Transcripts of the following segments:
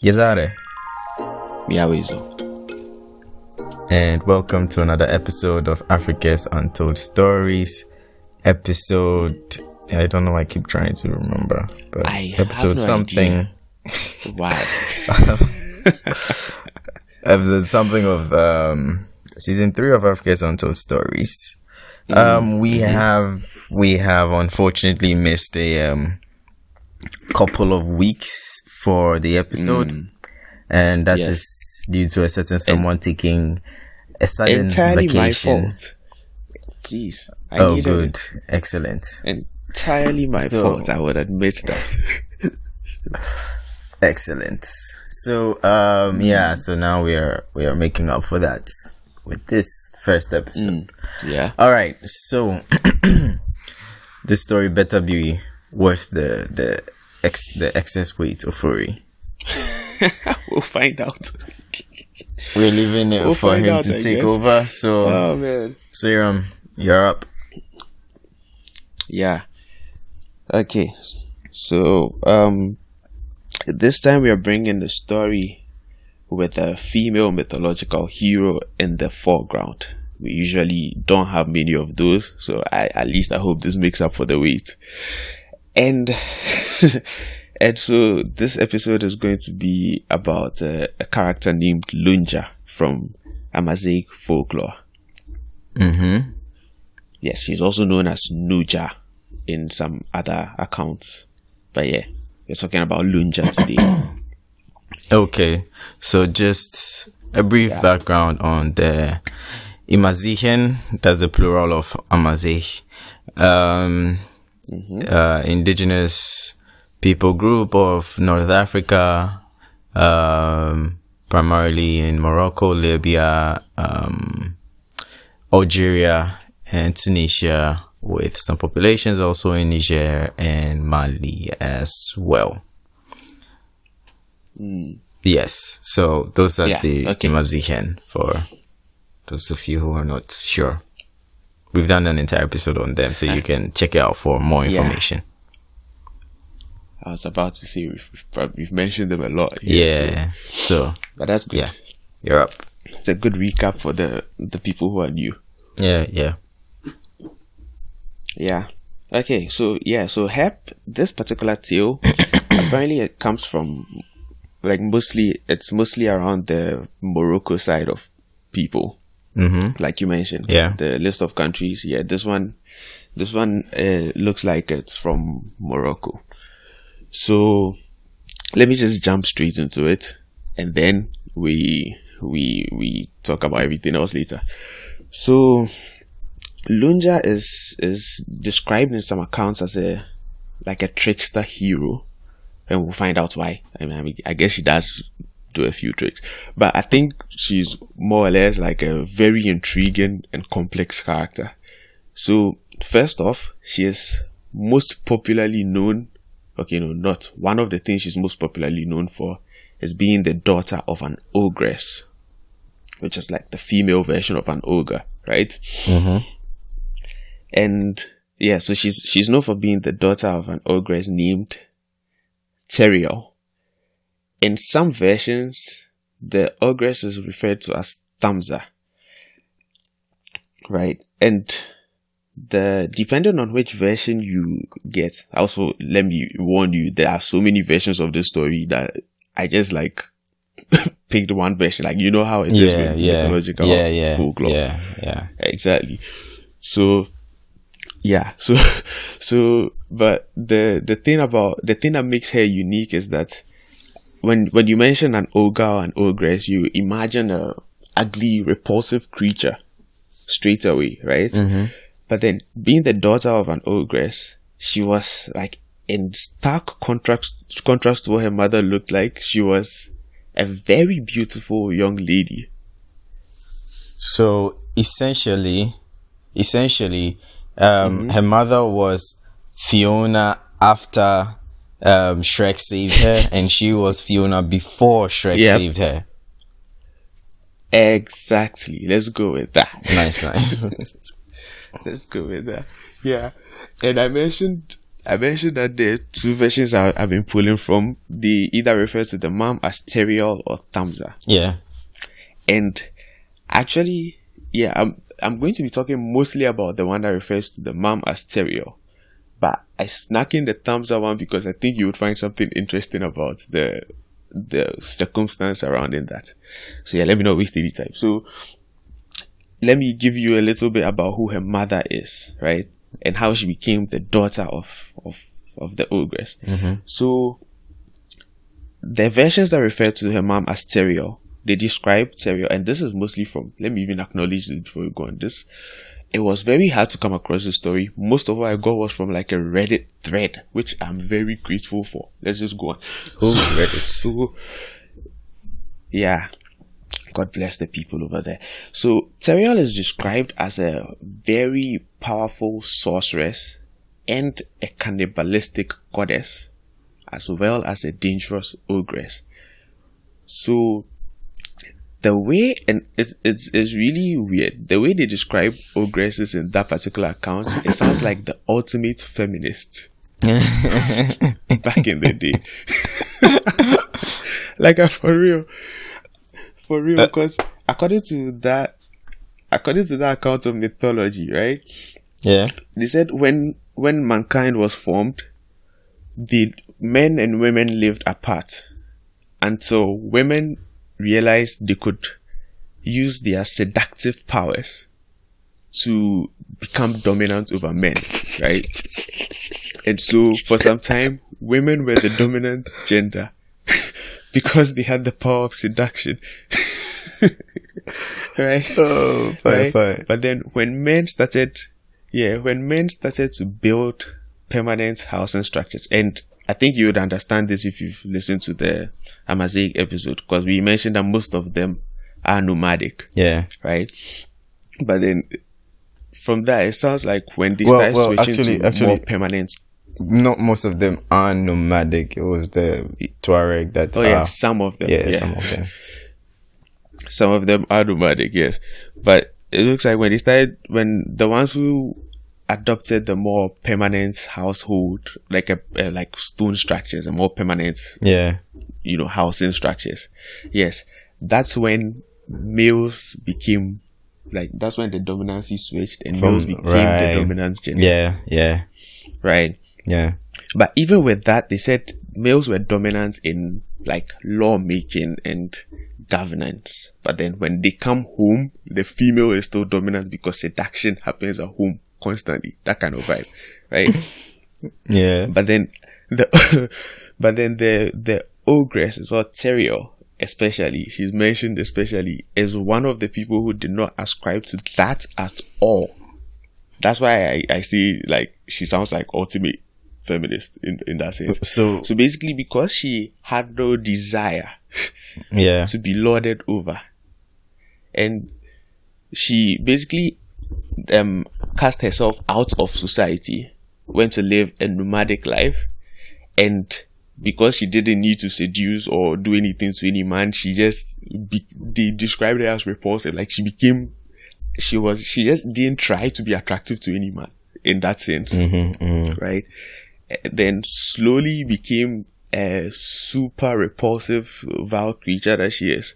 Yazare, Miawezo. and welcome to another episode of Africa's Untold Stories. Episode, I don't know, I keep trying to remember, but I episode no something, Wow. episode something of um, season three of Africa's Untold Stories. Um, we have we have unfortunately missed a um couple of weeks for the episode, mm. and that is Yes. due to a certain someone taking a sudden Entirely vacation. my fault. Please. I Oh, good, it. excellent, Entirely my So- fault. I would admit that. excellent. So, um, yeah. Mm. So now we are we are making up for that with this first episode. Mm. Yeah. All right, so this story better be worth the the ex the excess weight of furry. we'll find out. We're leaving it We'll for him out, to I take guess. over. So, Oh man. Serum, you're up. Yeah. Okay. So, um, this time we are bringing the story with a female mythological hero in the foreground. We usually don't have many of those, so I at least I hope this makes up for the wait. And and so this episode is going to be about uh, a character named Lunja from Amazigh folklore. Mm-hmm. Yes, she's also known as Nuja in some other accounts. But yeah, we're talking about Lunja today. Okay, so just a brief background on the Imazighen. That's the plural of Amazigh. Um, uh, indigenous people group of North Africa, um, primarily in Morocco, Libya, um, Algeria, and Tunisia, with some populations also in Niger and Mali as well. Yes. So those are Yeah, the okay. Imazighen for those of you who are not sure. We've done an entire episode on them, so you can check it out for more Yeah. information. I was about to say we've, we've mentioned them a lot. here, so- Yeah. So but that's good. yeah, you're up. It's a good recap for the the people who are new. Yeah, yeah. Yeah. Okay, so yeah, so Hep, this particular tale, apparently it comes from, like mostly, it's mostly around the Morocco side of people. Mm-hmm. like you mentioned. Yeah. The list of countries. Yeah, this one, this one uh, looks like it's from Morocco. So let me just jump straight into it, and then we we we talk about everything else later. So Lunja is is described in some accounts as a like a trickster hero, and we'll find out why. I mean, I, mean, I guess she does do a few tricks, but I think she's more or less like a very intriguing and complex character. So first off, she is most popularly known. Okay, no, not one of the things she's most popularly known for is being the daughter of an ogress, which is like the female version of an ogre, right? Mm-hmm. And yeah, so she's she's known for being the daughter of an ogress named Teriel. In some versions, the ogress is referred to as Thamza. Right? And the depending on which version you get, also let me warn you, there are so many versions of this story that I just like picked one version. Like you know how it is Yeah, with yeah. mythological Yeah, yeah. folklore. Yeah, yeah. Exactly. So yeah, so so but the the thing about the thing that makes her unique is that when when you mention an ogre or an ogress, you imagine a ugly, repulsive creature straight away, right? But then being the daughter of an ogress, she was like in stark contrast contrast to what her mother looked like. She was a very beautiful young lady. So essentially, essentially, um, her mother was Fiona after um, Shrek saved her, and she was Fiona before Shrek Yep. saved her. Exactly. Let's go with that. Nice, nice. Let's go with that. Yeah. And I mentioned I mentioned that the two versions I, I've been pulling from, they either refer to the mom as Teriel or Thamsa. Yeah. And actually, yeah, I'm, I'm going to be talking mostly about the one that refers to the mom as Teriel. But I snuck in the Thamsa one because I think you would find something interesting about the the circumstance surrounding that. So yeah, let me not waste any time. So let me give you a little bit about who her mother is, right? And how she became the daughter of of of the ogress. Mm-hmm. So the versions that refer to her mom as Teriel, they describe Teriel, and this is mostly from let me even acknowledge this before we go on this. It was very hard to come across the story. Most of what I got was from like a Reddit thread, which I'm very grateful for. Let's just go on. Who Reddit? So, yeah. God bless the people over there. So, Teriel is described as a very powerful sorceress and a cannibalistic goddess, as well as a dangerous ogress. So, the way, and it's, it's, it's really weird, the way they describe ogresses in that particular account, it sounds like the ultimate feminist back in the day. like, uh, for real. For real, because according to that, according to that account of mythology, right? Yeah. They said when, when mankind was formed, the men and women lived apart until women realized they could use their seductive powers to become dominant over men, right? And so for some time, women were the dominant gender because they had the power of seduction. right? Oh, fine, right? fine. But then when men started, yeah, when men started to build permanent housing structures, and I think you would understand this if you've listened to the Amazigh episode, because we mentioned that most of them are nomadic, Yeah. right? But then from that, it sounds like when they Well- start well, switching actually- to actually- more permanent, Not most of them are nomadic. It was the Tuareg that oh yeah, are. some of them, yeah, some of them. some of them are nomadic, yes. But it looks like when they started, when the ones who adopted the more permanent household, like a, uh, like stone structures and more permanent, Yeah. you know, housing structures, yes, that's when males became, like, that's when the dominancy switched and From- males became right. the dominant gender, Yeah. Yeah. right? Yeah. But even with that, they said males were dominant in like law making and governance. But then when they come home, the female is still dominant because seduction happens at home constantly. That kind of vibe, right? Yeah. but then the, but then the, the ogress is or Teriel, especially, she's mentioned especially, is one of the people who did not ascribe to that at all. That's why I, I see like she sounds like ultimate feminist in in that sense. Uh, so So basically, because she had no desire yeah. to be lorded over, and she basically um cast herself out of society, went to live a nomadic life, and because she didn't need to seduce or do anything to any man, she just be, they described her as repulsive. Like she became, she was, she just didn't try to be attractive to any man in that sense right? Eh, Then slowly became a super repulsive, vile creature that she is.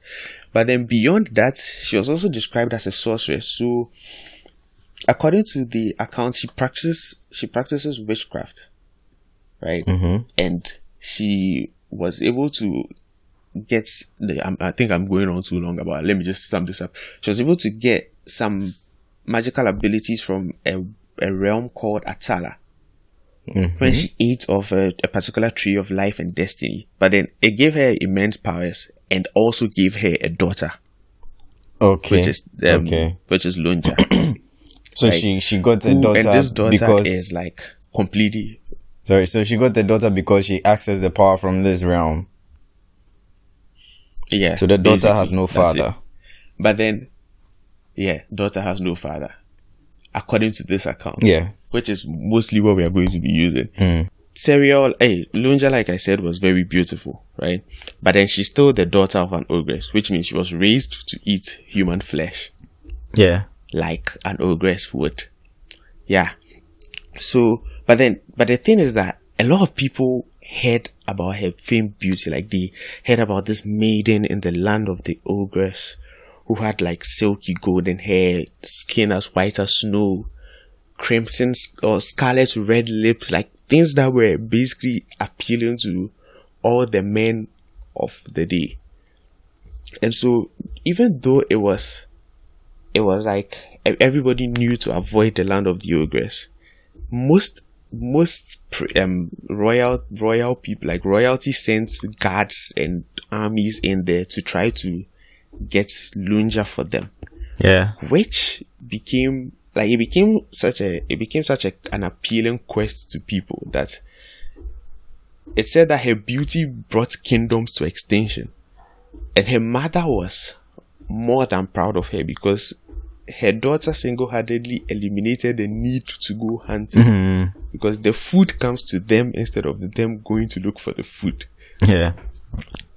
But then beyond that, she was also described as a sorceress. So, according to the account, she practices she practices witchcraft, right? And she was able to get the. I'm, I think I'm going on too long about. It. Let me just sum this up. She was able to get some magical abilities from a, a realm called Atala when she ate of a, a particular tree of life and destiny. But then it gave her immense powers and also gave her a daughter, Okay. which is um, okay. which is Lunja. So like, she she got a daughter, and this daughter because is like completely sorry. So she got the daughter because she accessed the power from this realm. yeah. So the daughter has no father. But then, yeah, daughter has no father, according to this account. Yeah. which is mostly what we are going to be using. Hmm. Serial, hey, Lunja, like I said, was very beautiful, right? But then she's still the daughter of an ogress, which means she was raised to eat human flesh, Yeah. Like an ogress would. Yeah. So But then, but the thing is that a lot of people heard about her famed beauty, like they heard about this maiden in the land of the ogress who had like silky golden hair, skin as white as snow, crimson or scarlet red lips, like things that were basically appealing to all the men of the day. And so, even though it was, it was like everybody knew to avoid the land of the ogress, most most um royal royal people like royalty sent guards and armies in there to try to get Lunja for them. Yeah. Which became like it became such a it became such a, an appealing quest to people that it said that her beauty brought kingdoms to extinction. And her mother was more than proud of her because her daughter single-handedly eliminated the need to go hunting Mm-hmm. because the food comes to them instead of them going to look for the food. Yeah.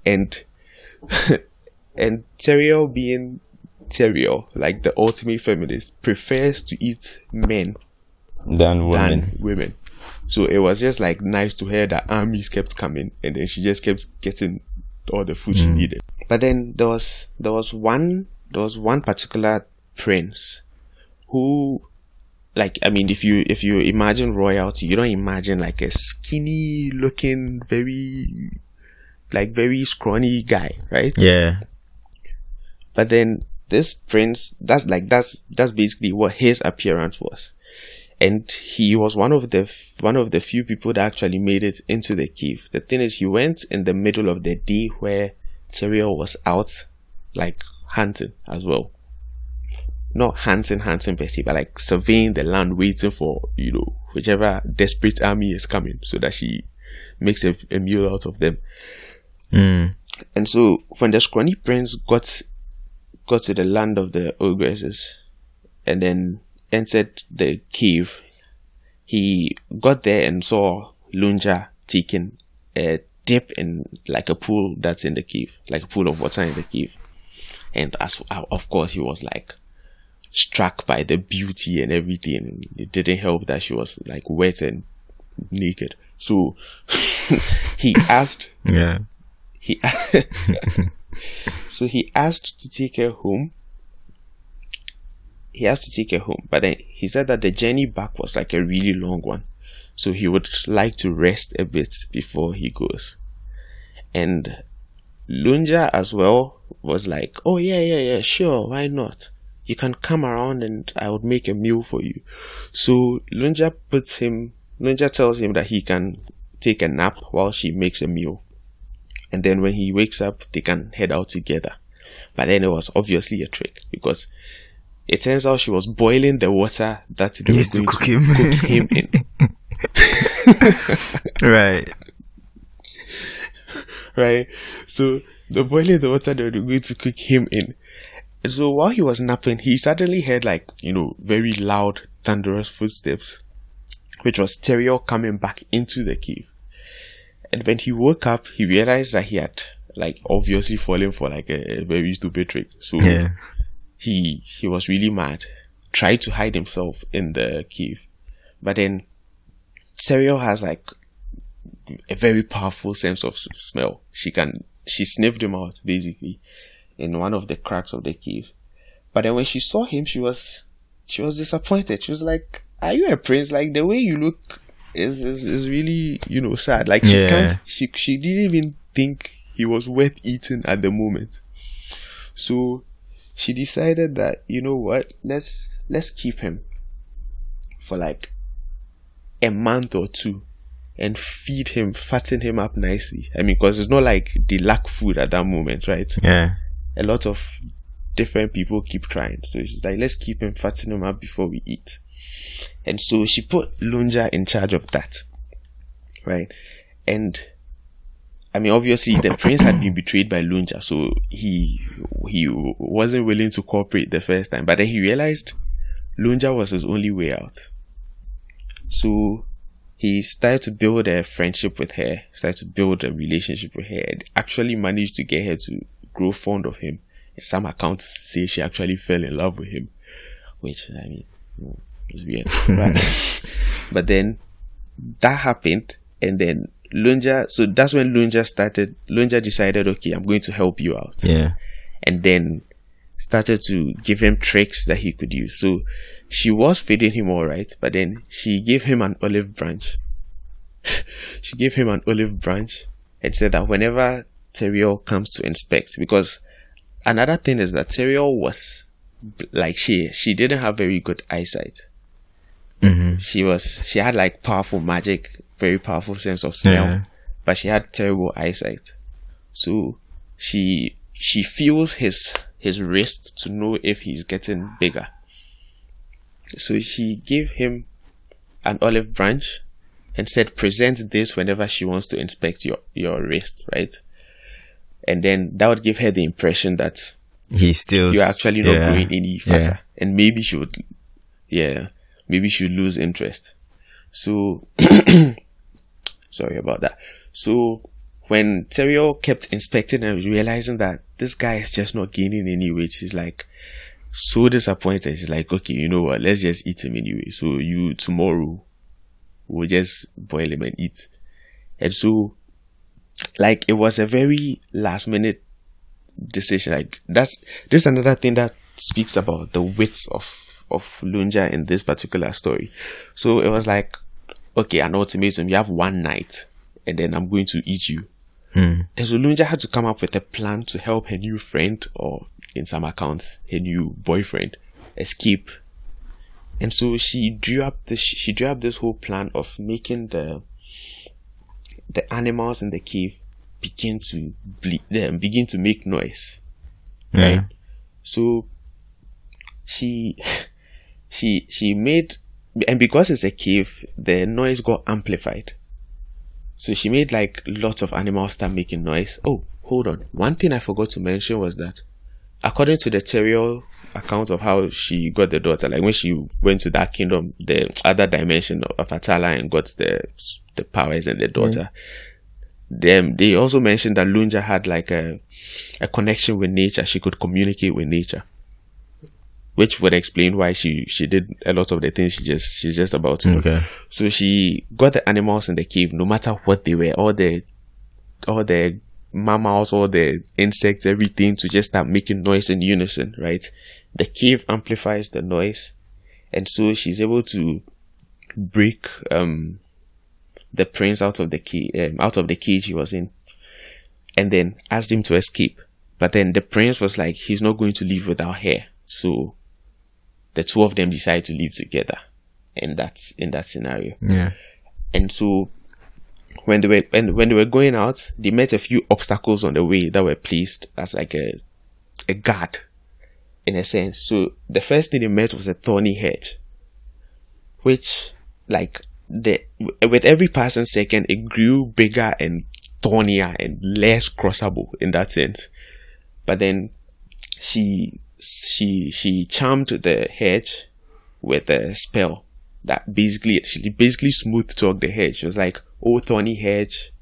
And and Teriel being Teriel, like the ultimate feminist, prefers to eat men Than women. than women. So it was just like nice to hear that armies kept coming and then she just kept getting all the food she needed. But then there was there was one there was one particular prince who like I mean if you if you imagine royalty, you don't imagine like a skinny looking very like very scrawny guy, right? Yeah. But then this prince, that's like that's that's basically what his appearance was, and he was one of the one of the few people that actually made it into the cave. The thing is, he went in the middle of the day where Teriel was out, like hunting as well. Not hunting, hunting per se, but like surveying the land, waiting for you know whichever desperate army is coming, so that she makes a, a meal out of them. Mm. And so when the scrawny prince got got to the land of the ogresses and then entered the cave, he got there and saw Lunja taking a dip in like a pool that's in the cave, like a pool of water in the cave. And as of course he was like struck by the beauty and everything. It didn't help that she was like wet and naked. So he asked Yeah. he so he asked to take her home he asked to take her home but then he said that the journey back was like a really long one so he would like to rest a bit before he goes and lunja as well was like oh yeah yeah yeah sure why not you can come around and i would make a meal for you so lunja puts him lunja tells him that he can take a nap while she makes a meal and then when he wakes up, they can head out together. But then it was obviously a trick because it turns out she was boiling the water that they were Used to going cook to him. cook him in. Right. right? So the boiling the water that they were going to cook him in. And so while he was napping, he suddenly heard like, you know, very loud, thunderous footsteps, which was Teriel coming back into the cave. And when he woke up, he realized that he had like obviously fallen for like a, a very stupid trick. So Yeah. he he was really mad, tried to hide himself in the cave, but then Teriel has like a very powerful sense of smell. She can she sniffed him out basically in one of the cracks of the cave. But then when she saw him, she was she was disappointed. She was like, "Are you a prince? Like the way you look is is, is really you know sad. Like she Yeah. can't she she didn't even think he was worth eating at the moment. So she decided that you know what let's let's keep him for like a month or two and feed him fatten him up nicely i mean because it's not like they lack food at that moment right Yeah. A lot of different people keep trying so she's like let's keep him fatten him up before we eat and so she put lunja in charge of that right and I mean, obviously, the prince had been betrayed by Lunja, so he he wasn't willing to cooperate the first time. But then he realized Lunja was his only way out. So he started to build a friendship with her, started to build a relationship with her, and actually managed to get her to grow fond of him. And some accounts say she actually fell in love with him, which I mean, is weird. but, but then that happened, and then Lunja. So that's when Lunja started. Lunja decided, okay, I'm going to help you out. Yeah. And then started to give him tricks that he could use. So she was feeding him all right, but then she gave him an olive branch. she gave him an olive branch and said that whenever Teriel comes to inspect, because another thing is that Teriel was like she she didn't have very good eyesight. Mm-hmm. She was she had like powerful magic, very powerful sense of smell, Yeah. but she had terrible eyesight. So she she feels his his wrist to know if he's getting bigger. So she gave him an olive branch and said present this whenever she wants to inspect your your wrist, right? And then that would give her the impression that He still. you're actually not yeah. growing any fatter. Yeah. And maybe she would, yeah, maybe she would lose interest. So, sorry about that. So, when Teriel kept inspecting and realizing that this guy is just not gaining any weight, she's like, so disappointed. She's like, okay, you know what? Let's just eat him anyway. So, you, tomorrow, we'll just boil him and eat. And so, like, it was a very last minute decision. Like that's this is another thing that speaks about the wits of of Lunja in this particular story. So it was like, okay, an ultimatum. You have one night, and then I'm going to eat you. Hmm. And so Lunja had to come up with a plan to help her new friend, or in some accounts, her new boyfriend, escape. And so she drew up this. She drew up this whole plan of making the the animals in the cave begin to ble- um, begin to make noise. Yeah. Right? So she she she made and because it's a cave, the noise got amplified. So she made like lots of animals start making noise. Oh, hold on. One thing I forgot to mention was that according to the Teriel account of how she got the daughter, like when she went to that kingdom, the other dimension of Atala and got the the powers and the daughter, mm. them they also mentioned that Lunja had like a a connection with nature. She could communicate with nature, which would explain why she she did a lot of the things she just she's just about to. Okay. So she got the animals in the cave, no matter what they were, all the all the mammals, all the insects, everything to just start making noise in unison, right? The cave amplifies the noise, and so she's able to break um the prince out of the key um, out of the cage he was in, and then asked him to escape. But then the prince was like, he's not going to leave without her. So the two of them decide to live together, and that's in that scenario. Yeah. And so when they were when, when they were going out, they met a few obstacles on the way that were placed as like a a guard in a sense. So the first thing they met was a thorny hedge, which like the with every passing second it grew bigger and thornier and less crossable in that sense. But then she she she charmed the hedge with a spell that basically she basically smooth talked the hedge. She was like, "Oh, thorny hedge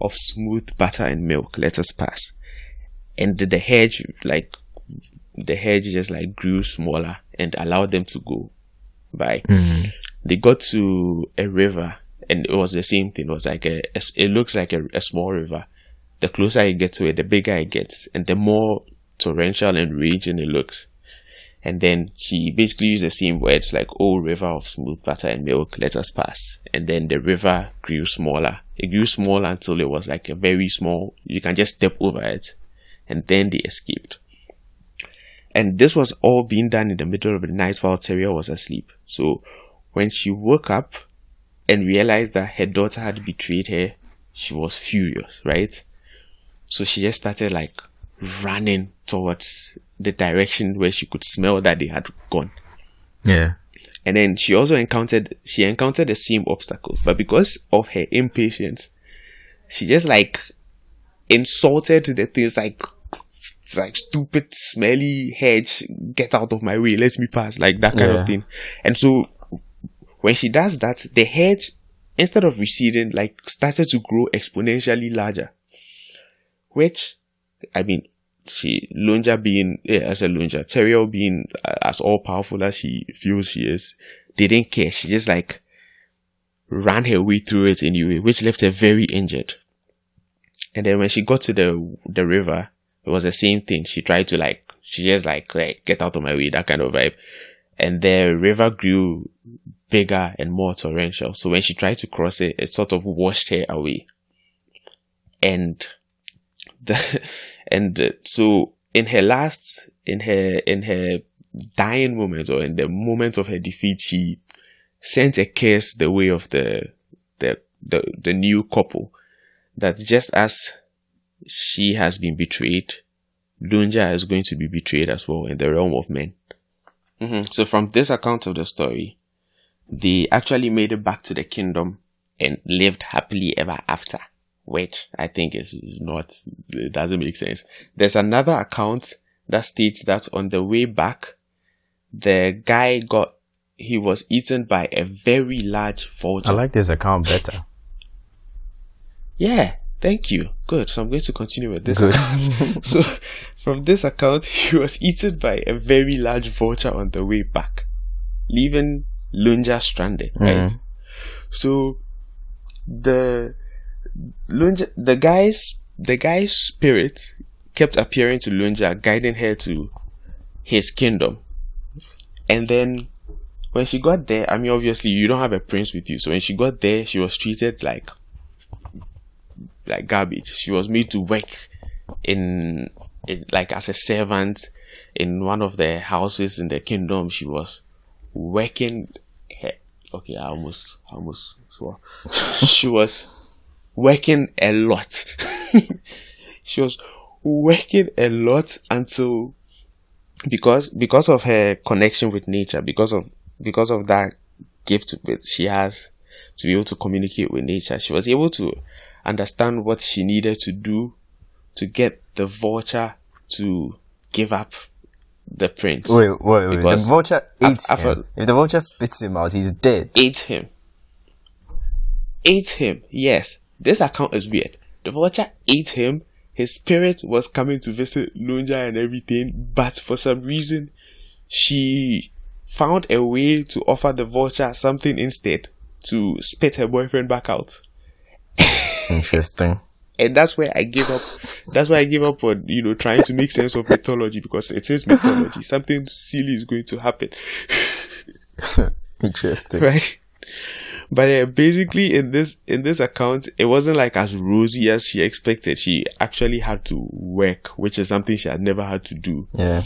of smooth butter and milk, let us pass." And the, hedge, like the hedge, just like grew smaller and allowed them to go by. Mm. They got to a river, and it was the same thing. It was like a, a- it looks like a, a small river. The closer you get to it, the bigger it gets, and the more torrential and raging it looks. And then she basically used the same words like, Oh, river of smooth butter and milk, let us pass. And then the river grew smaller. It grew smaller until it was like a very small, you can just step over it. And then they escaped. And this was all being done in the middle of the night while Teriel was asleep. So when she woke up and realized that her daughter had betrayed her, she was furious, right? So she just started like running towards the direction where she could smell that they had gone. Yeah. And then she also encountered she encountered the same obstacles, but because of her impatience, she just like insulted the things like like stupid smelly hedge, get out of my way, let me pass, like that kind Yeah. of thing. And so when she does that, the hedge instead of receding, like started to grow exponentially larger. Which I mean, she Lunja being yeah, as a Lunja, Teriel being uh, as all powerful as she feels she is, didn't care. She just like ran her way through it anyway, which left her very injured. And then when she got to the the river, it was the same thing. She tried to like she just like like get out of my way, that kind of vibe. And the river grew bigger and more torrential. So when she tried to cross it, it sort of washed her away. And the and uh, so in her last in her in her dying moment or in the moment of her defeat, she sent a curse the way of the the the, the new couple that just as she has been betrayed, Lunja is going to be betrayed as well in the realm of men. Mm-hmm. So from this account of the story, they actually made it back to the kingdom and lived happily ever after, which I think is not, it doesn't make sense. There's another account that states that on the way back, the guy got, he was eaten by a very large vulture. I like this account better. Yeah, thank you. Good. So I'm going to continue with this. Good. so from this account, he was eaten by a very large vulture on the way back, leaving Lunja stranded, right? Mm. So the Lunja, the guy's, the guy's spirit kept appearing to Lunja, guiding her to his kingdom. And then when she got there, I mean, obviously you don't have a prince with you. So when she got there, she was treated like, like garbage. She was made to work in, in like as a servant in one of the houses in the kingdom. She was working okay, I almost, I almost swore. she was working a lot. she was working a lot until because because of her connection with nature, because of because of that gift that she has to be able to communicate with nature, she was able to understand what she needed to do to get the vulture to give up the prince. Wait, wait, wait. The vulture ate I, him. if the vulture spits him out, he's dead. Ate him. Ate him. Yes. This account is weird. The vulture ate him. His spirit was coming to visit Lunja and everything, but for some reason, she found a way to offer the vulture something instead to spit her boyfriend back out. Interesting and that's where I give up. That's why I give up on you know trying to make sense of mythology because it is mythology. Something silly is going to happen. Interesting, right? But yeah, basically in this in this account, it wasn't like as rosy as she expected. She actually had to work, which is something she had never had to do. Yeah,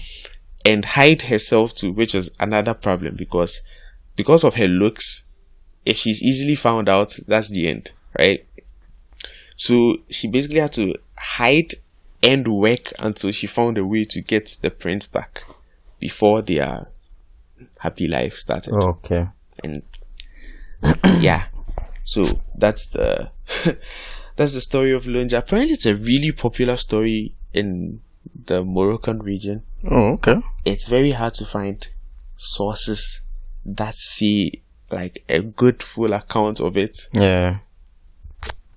and hide herself too, which is another problem because because of her looks. If she's easily found out, that's the end, right? So she basically had to hide and work until she found a way to get the prince back before their happy life started. Okay. And yeah. So that's the that's the story of Lunja. Apparently it's a really popular story in the Moroccan region. Oh, okay. It's very hard to find sources that see like a good full account of it. Yeah.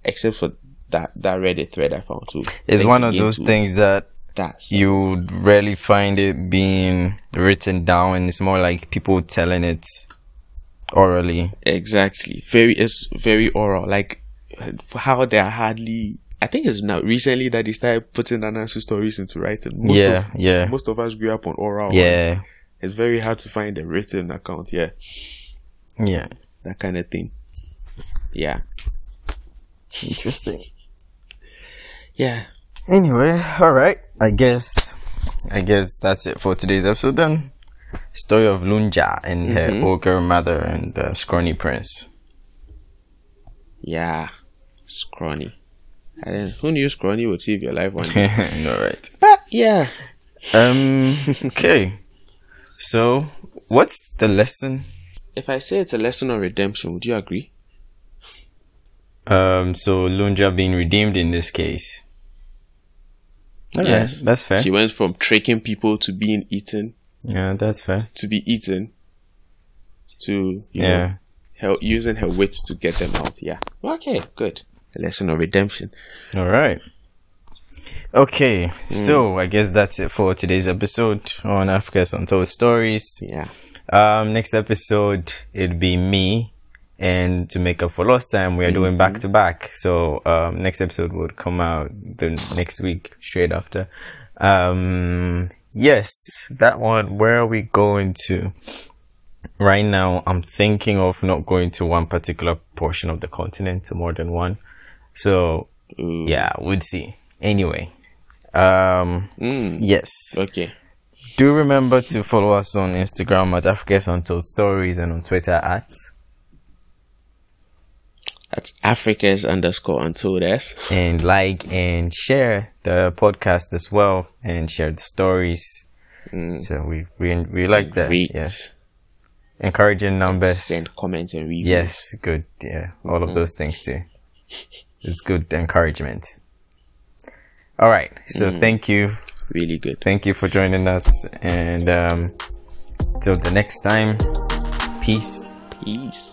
Except for that that Reddit thread I found too. It's one of those things that that's you rarely find it being written down. It's more like people telling it orally. Exactly. Very it's very oral. Like how they are hardly I think it's now recently that they started putting Anansi stories into writing. Most yeah, of, yeah. Most of us grew up on oral. Yeah. Ones. It's very hard to find a written account. Yeah. Yeah. That kind of thing. Yeah. Interesting. Yeah. Anyway, all right. I guess, I guess that's it for today's episode. Then, story of Lunja and mm-hmm. her ogre mother and the scrawny prince. Yeah, scrawny. And who knew scrawny would save your life one day? no, right. But yeah. Um. okay. So, what's the lesson? If I say it's a lesson on redemption, would you agree? Um. So Lunja being redeemed in this case. Okay, yes, that's fair. She went from tricking people to being eaten. Yeah, that's fair. To be eaten. To yeah, know, her, using her wits to get them out. Yeah. Okay, good. A lesson of redemption. All right. Okay, mm. so I guess that's it for today's episode on Africa's Untold Stories. Yeah. Um, next episode it'll be me And to make up for lost time, we are doing back to back. So, um, next episode would come out the next week straight after. Um, yes, that one. Where are we going to? Right now, I'm thinking of not going to one particular portion of the continent to more than one. So, Ooh. yeah, we'd see. Anyway, um, Mm. yes. Okay. Do remember to follow us on Instagram at Africa's Untold Stories and on Twitter at That's Africa's underscore untold S. and like and share the podcast as well and share the stories. Mm. So we we we like that. Yes, encouraging numbers. Send comments and reviews. Yes, good. Yeah, all of mm-hmm. those things too. It's good encouragement. All right. So mm. thank you, Really good. thank you for joining us, and um, till the next time. Peace. Peace.